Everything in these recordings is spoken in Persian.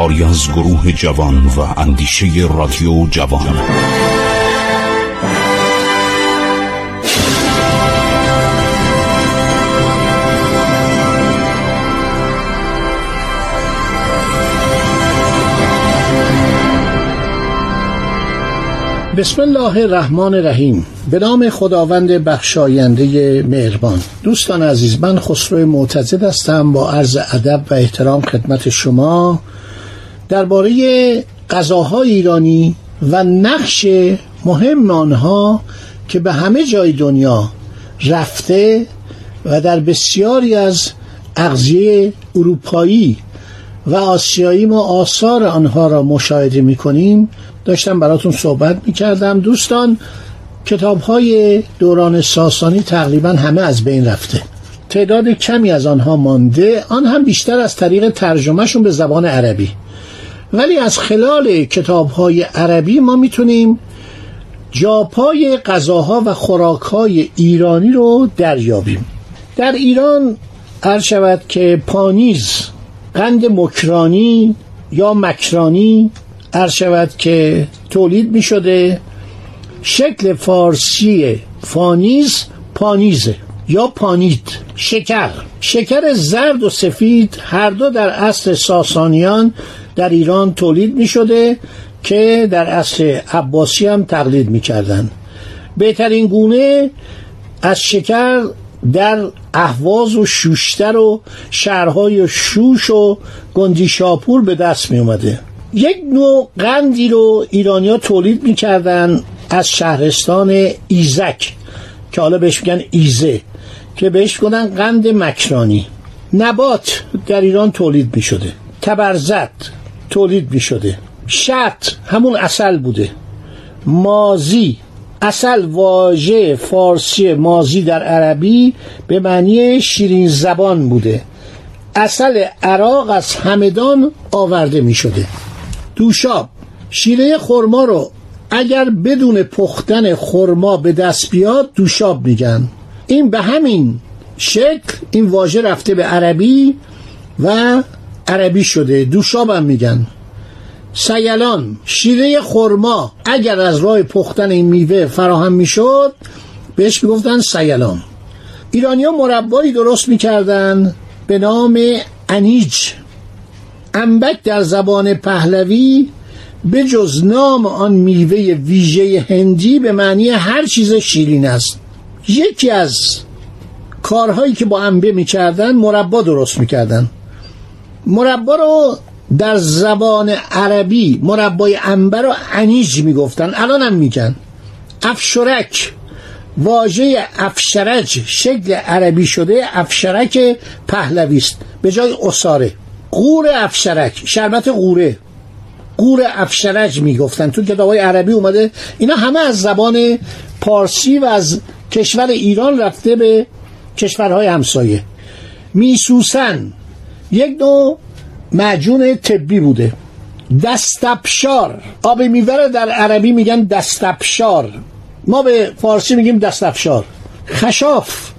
کاری از گروه جوان و اندیشه رادیو جوان. بسم الله الرحمن الرحیم. به نام خداوند بخشاینده مهربان. دوستان عزیز من خسرو معتزد هستم. با عرض ادب و احترام خدمت شما درباره غذاهای ایرانی و نقش مهم آنها که به همه جای دنیا رفته و در بسیاری از اغذیه اروپایی و آسیایی ما آثار آنها را مشاهده می کنیم داشتم براتون صحبت می کردم دوستان کتاب های دوران ساسانی تقریبا همه از بین رفته. تعداد کمی از آنها مانده. آن هم بیشتر از طریق ترجمهشون به زبان عربی. ولی از خلال کتاب های عربی ما می‌تونیم جاپای غذاها و خوراکهای ایرانی رو دریابیم. در ایران عرض شود که پانیز قند مکرانی یا مکرانی عرض شود که تولید می شده شکل فارسی فانیز پانیزه یا پانید. شکر. شکر زرد و سفید هر دو در اصل ساسانیان در ایران تولید می شده که در اصل عباسی هم تقلید می کردن. بهترین گونه از شکر در اهواز و شوشتر و شهرهای شوش و گندی شاپور به دست می اومده یک نوع قندی رو ایرانیا تولید می‌کردن از شهرستان ایزک که حالا بهش میگن ایزه که بهش میگن قند مکرانی. نبات در ایران تولید می‌شده. تبرزت تولید می‌شده. شط همون اصل بوده. مازی اصل واژه فارسی مازی در عربی به معنی شیرین زبان بوده. اصل عراق از همدان آورده می شده دوشاب. شیره خرما رو اگر بدون پختن خرما به دست بیاد دوشاب میگن. این به همین شکل این واژه رفته به عربی و عربی شده دوشاب هم میگن. سیلان شیره خرما اگر از راه پختن این میوه فراهم می‌شد بهش می‌گفتن سیلان. ایرانیا مربایی درست می‌کردن به نام انیج. انبک در زبان پهلوی به جز نام آن میوه ویژه هندی به معنی هر چیز شیرین است. یکی از کارهایی که با انبه می‌کردن مربا درست می‌کردن. مربا رو در زبان عربی مربای انبه رو انیج می‌گفتن. الان هم میگن. افشرک. واژه افشرج شکل عربی شده. افشرک پهلوی است. به جای اساره قور افشرک. شربت قوره قور افشرج می‌گفتن. تو کتابای عربی اومده. اینا همه از زبان پارسی و از کشور ایران رفته به کشورهای همسایه. میسوسن. یک نوع معجون طبی بوده. دستبشار. آب میوه در عربی میگن دستبشار. ما به فارسی میگیم دستبشار. خشاف.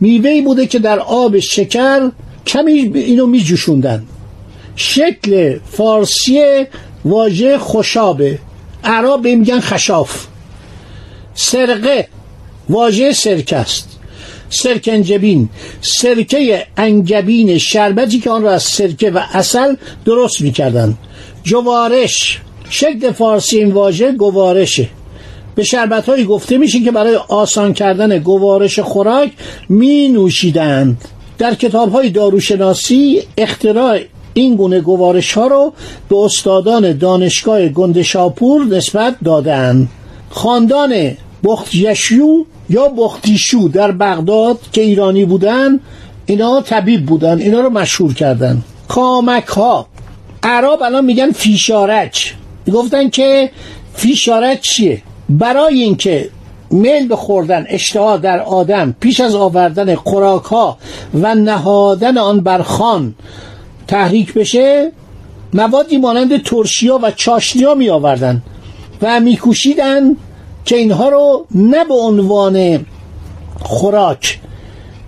میوهی بوده که در آب شکر کمی اینو میجوشوندن. شکل فارسی واژه خوشابه. عرب میگن خشاف. سرقه. واژه سرکه است سرکنجبین سرکه انگبین شربتی که آن را از سرکه و اصل درست می‌کردن جوارش شکل فارسی این واژه گوارشه. به شربت هایی گفته میشه که برای آسان کردن گوارش خوراک می نوشیدند در کتاب های داروشناسی اختراع این گونه گوارش ها رو به استادان دانشگاه گندشاپور نسبت دادن خاندان بختیشیو یا بختیشو در بغداد که ایرانی بودن اینا طبیب بودن اینا رو مشهور کردن. کامک ها عرب الان میگن فیشارج. گفتن که فیشارج چیه؟ برای اینکه میل به خوردن اشتها در آدم پیش از آوردن خوراک ها و نهادن آن بر خان تحریک بشه موادی مانند ترشیا و چاشنیا می آوردن و میکوشیدن که اینها رو نه به عنوان خوراک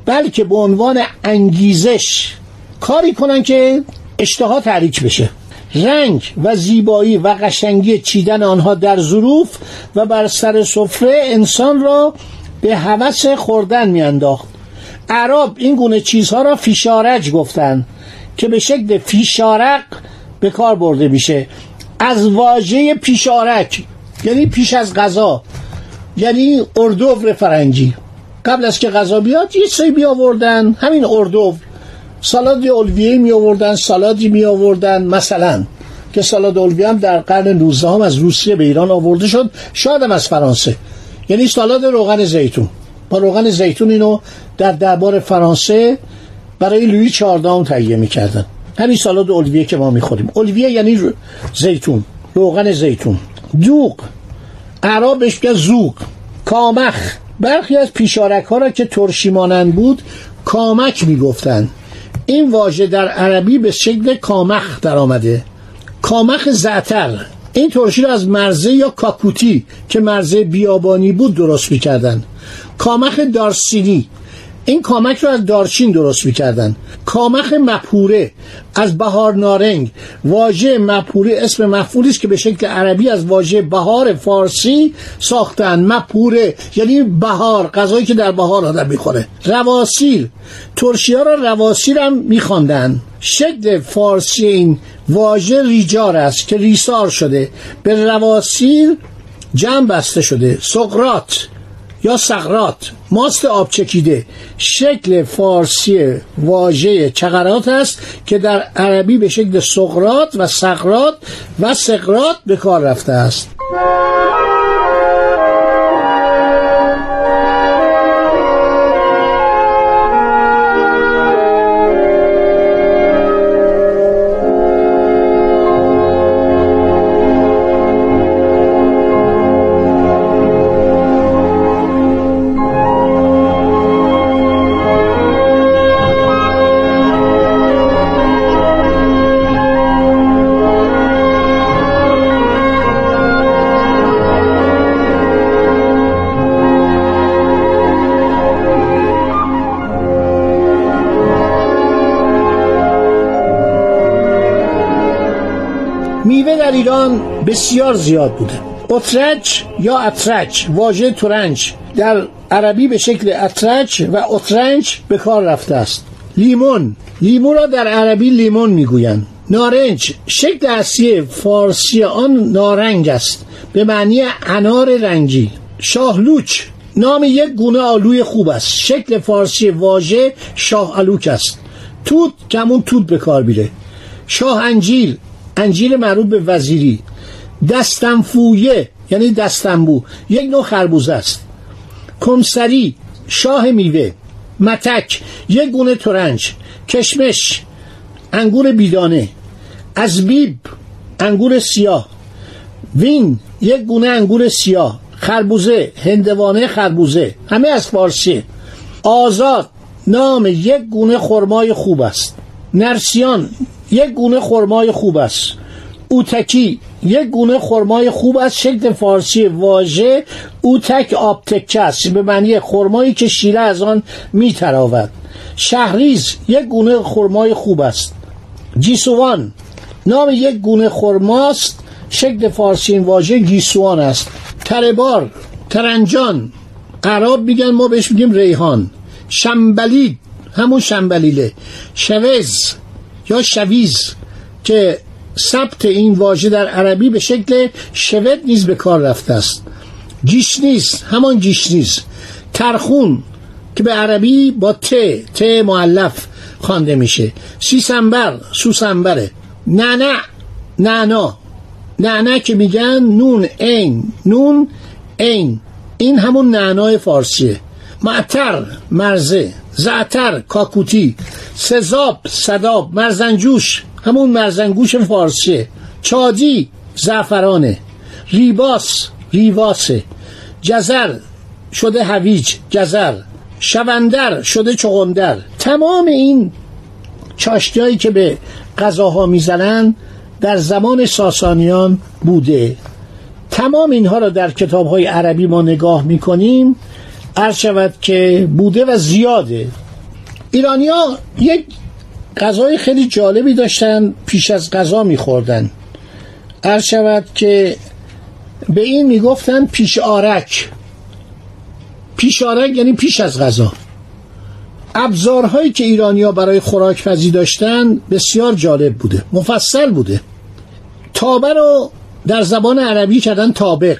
بلکه به عنوان انگیزش کاری کنن که اشتها تحریک بشه. رنگ و زیبایی و قشنگی چیدن آنها در ظروف و بر سر سفره انسان را به هوس خوردن میانداخت. عرب این گونه چیزها را فیشارج گفتند که به شکل فیشارق به کار برده میشه. از واژه پیشارک یعنی پیش از غذا. یعنی اردوور فرنگی. قبل از که غذا بیاد یه سری می آوردن همین اردو سالاد اولویه می آوردن سالادی می آوردن مثلا که سالاد اولویه هم در قرن 19 هم از روسیه به ایران آورده شد. شاید هم از فرانسه. یعنی سالاد روغن زیتون. با روغن زیتون اینو در دربار فرانسه برای لویی چهاردهم تهیه می‌کردن. همین سالاد اولویه که ما می‌خوریم. اولویه یعنی زیتون. روغن زیتون. دوغ عربش که زوق کامخ. برخی از پیشارک ها را که ترشی مانند بود کامک می‌گفتند. این واژه در عربی به شکل کامخ در آمده. کامخ زعتر. این ترشی را از مرزه یا کاکوتی که مرزه بیابانی بود درست می‌کردن کامخ دارسینی. این کامک رو از دارچین درست می‌کردن. کامخ مپوره از بهار نارنگ. واژه مپوره اسم مفعولی است که به شکل عربی از واژه بهار فارسی ساختن. مپوره یعنی بهار غذایی که در بهار آدم می‌خوره. رواسیل ترشی ها را رواسیل هم میخواندن. شکل فارسی این واژه ریجار است که ریسار شده. به رواسیل جمع بسته شده. سقرات یا سقرات ماست آب چکیده. شکل فارسی واژه چقرات است که در عربی به شکل سقرات و سقرات و سقرات به کار رفته است. در ایران بسیار زیاد بوده. اترج یا اترج واژه ترنج. در عربی به شکل اترج و اترنج به کار رفته است. لیمون. لیمون را در عربی لیمون می‌گویند. نارنج. شکل اصلی فارسی آن نارنگ است. به معنی انار رنگی. شاهلوچ. نام یک گونه آلوی خوب است. شکل فارسی واژه شاه الوک است. توت کمون توت به کار میره. شاه انجیل انجیل مربوط به وزیری. دستنفویه یعنی دستنبو یک نوع خربوزه است. کمسری شاه میوه. متک یک گونه ترنج. کشمش انگور بیدانه. ازبیب انگور سیاه. وین یک گونه انگور سیاه. خربوزه هندوانه خربوزه. همه از فارسی. آزاد نام یک گونه خرمای خوب است. نرسیان یک گونه خرمای خوب است. اوتکی یک گونه خرمای خوب است. شکل فارسی واژه اوتک آبتکه است. به معنی خرمایی که شیره از آن میتراود. شهریز یک گونه خرمای خوب است. جیسوان نام یک گونه خرماست شکل فارسی این واژه گیسوان است. تربار ترنجان. قراب میگن ما بهش میگیم ریحان. شنبلید همون شنبلیله. شوز یا شویز که ثبت این واژه در عربی به شکل شود نیز به کار رفته است. گیشنیز همان گیشنیز ترخون که به عربی با ت ت معلف خوانده میشه. سیسنبر سوسنبره. نعنع نعنا. نعنا که میگن نون این نون این این همون نعنای فارسیه. معتر مرزه. زعتر کاکوتی سزاب صداب مرزنجوش همون مرزنگوش فارسیه چادی زعفرانه ریباس ریواسه جزر شده هویج جزر شوندر شده چغندر. تمام این چاشتیایی که به غذاها می‌زنن در زمان ساسانیان بوده. تمام اینها را در کتاب های عربی ما نگاه می‌کنیم. عرض شود که بوده و زیاده. ایرانیا یک غذای خیلی جالبی داشتن پیش از غذا میخوردن. عرض شود که به این می‌گفتن پیش آرک. پیش آرک یعنی پیش از غذا. ابزارهایی که ایرانیا برای خوراک پزی داشتن بسیار جالب بوده مفصل بوده. تابه رو در زبان عربی کردن تابق.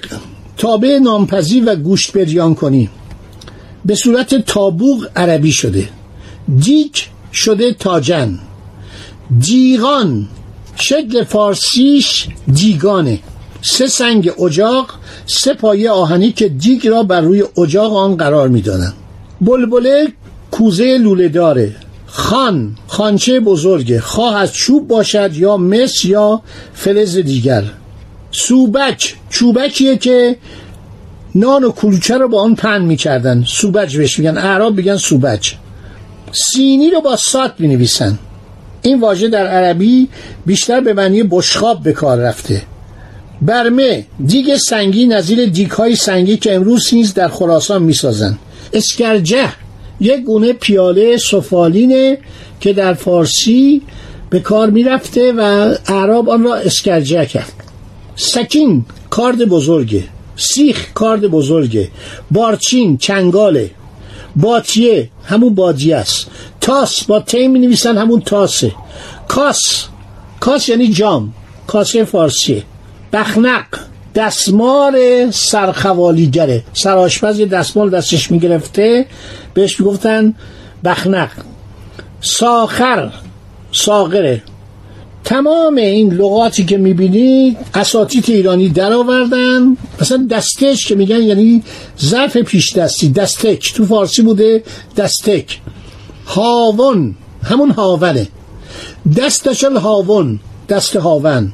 تابع نامپزی و گوشت بریان کنی. به صورت تابوغ عربی شده. دیگ شده تاجن. دیغان شکل فارسیش دیگانه سه سنگ اجاق سه پایه آهنی که دیگ را بر روی اجاق آن قرار می‌دادند بلبله کوزه لوله داره خان خانچه بزرگه. خواه از چوب باشد یا مس یا فلز دیگر. سوبک چوبکیه که نان و کلوچه رو با آن پن می‌کردن. سوبج بهش میگن. اعراب میگن سوبج. سینی رو با سات می نویسن این واژه در عربی بیشتر به معنی بشخاب به کار رفته. برمه دیگ سنگی نظیر دیگ سنگی که امروز نیز در خراسان می سازن. اسکرجه یک گونه پیاله سفالینه که در فارسی به کار می رفته و اعراب آن را اسکرجه کرد. سکین کارد بزرگه. سیخ کارد بزرگه. بارچین چنگاله. باتیه همون بادیه است. تاس با تی می نویسن همون تاسه. کاس کاس یعنی جام. کاسه فارسیه. بخنق دستمال سرخوالیگره سرآشپز یه دستمال دستش می‌گرفته. بهش می‌گفتن بخنق. ساخر ساغره. تمام این لغاتی که می‌بینید اساتید ایرانی در آوردن مثلا دستش که میگن یعنی ظرف پیش دستی دستک. تو فارسی بوده دستک. هاون. همون هاونه. دستشل هاون دست هاون.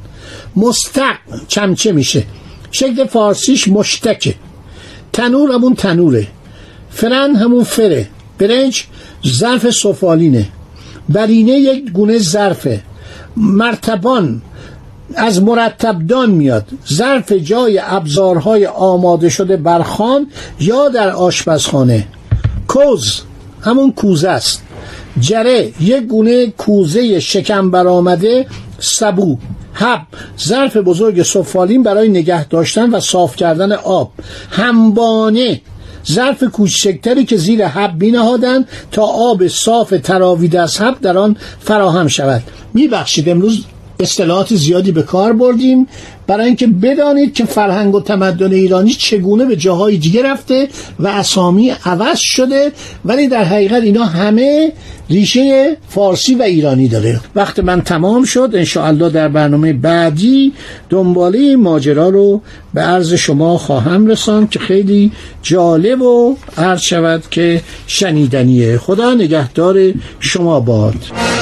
مستق. چمچه میشه. شکل فارسیش مشتکه. تنور همون تنوره. فرن همون فره. برنج ظرف سفالینه. برینه یک گونه ظرفه. مرتبان از مرتبدان میاد. ظرف جای ابزارهای آماده شده برخان یا در آشپزخانه. کوز همون کوزه است. جره یک گونه کوزه شکم برآمده سبو. هب ظرف بزرگ سفالین برای نگه داشتن و صاف کردن آب. همبانه ظرف کوچکتری که زیر حب می نهادن تا آب صاف تراویده از حب در آن فراهم شود. میبخشید امروز اصطلاحات زیادی به کار بردیم. برای اینکه بدانید که فرهنگ و تمدن ایرانی چگونه به جاهای دیگه رفته و اسامی عوض شده ولی در حقیقت اینا همه ریشه فارسی و ایرانی داره. وقت من تمام شد. انشاءالله در برنامه بعدی دنباله ماجرا رو به عرض شما خواهم رسان که خیلی جالب و عرض شود که شنیدنیه. خدا نگهدار شما باد.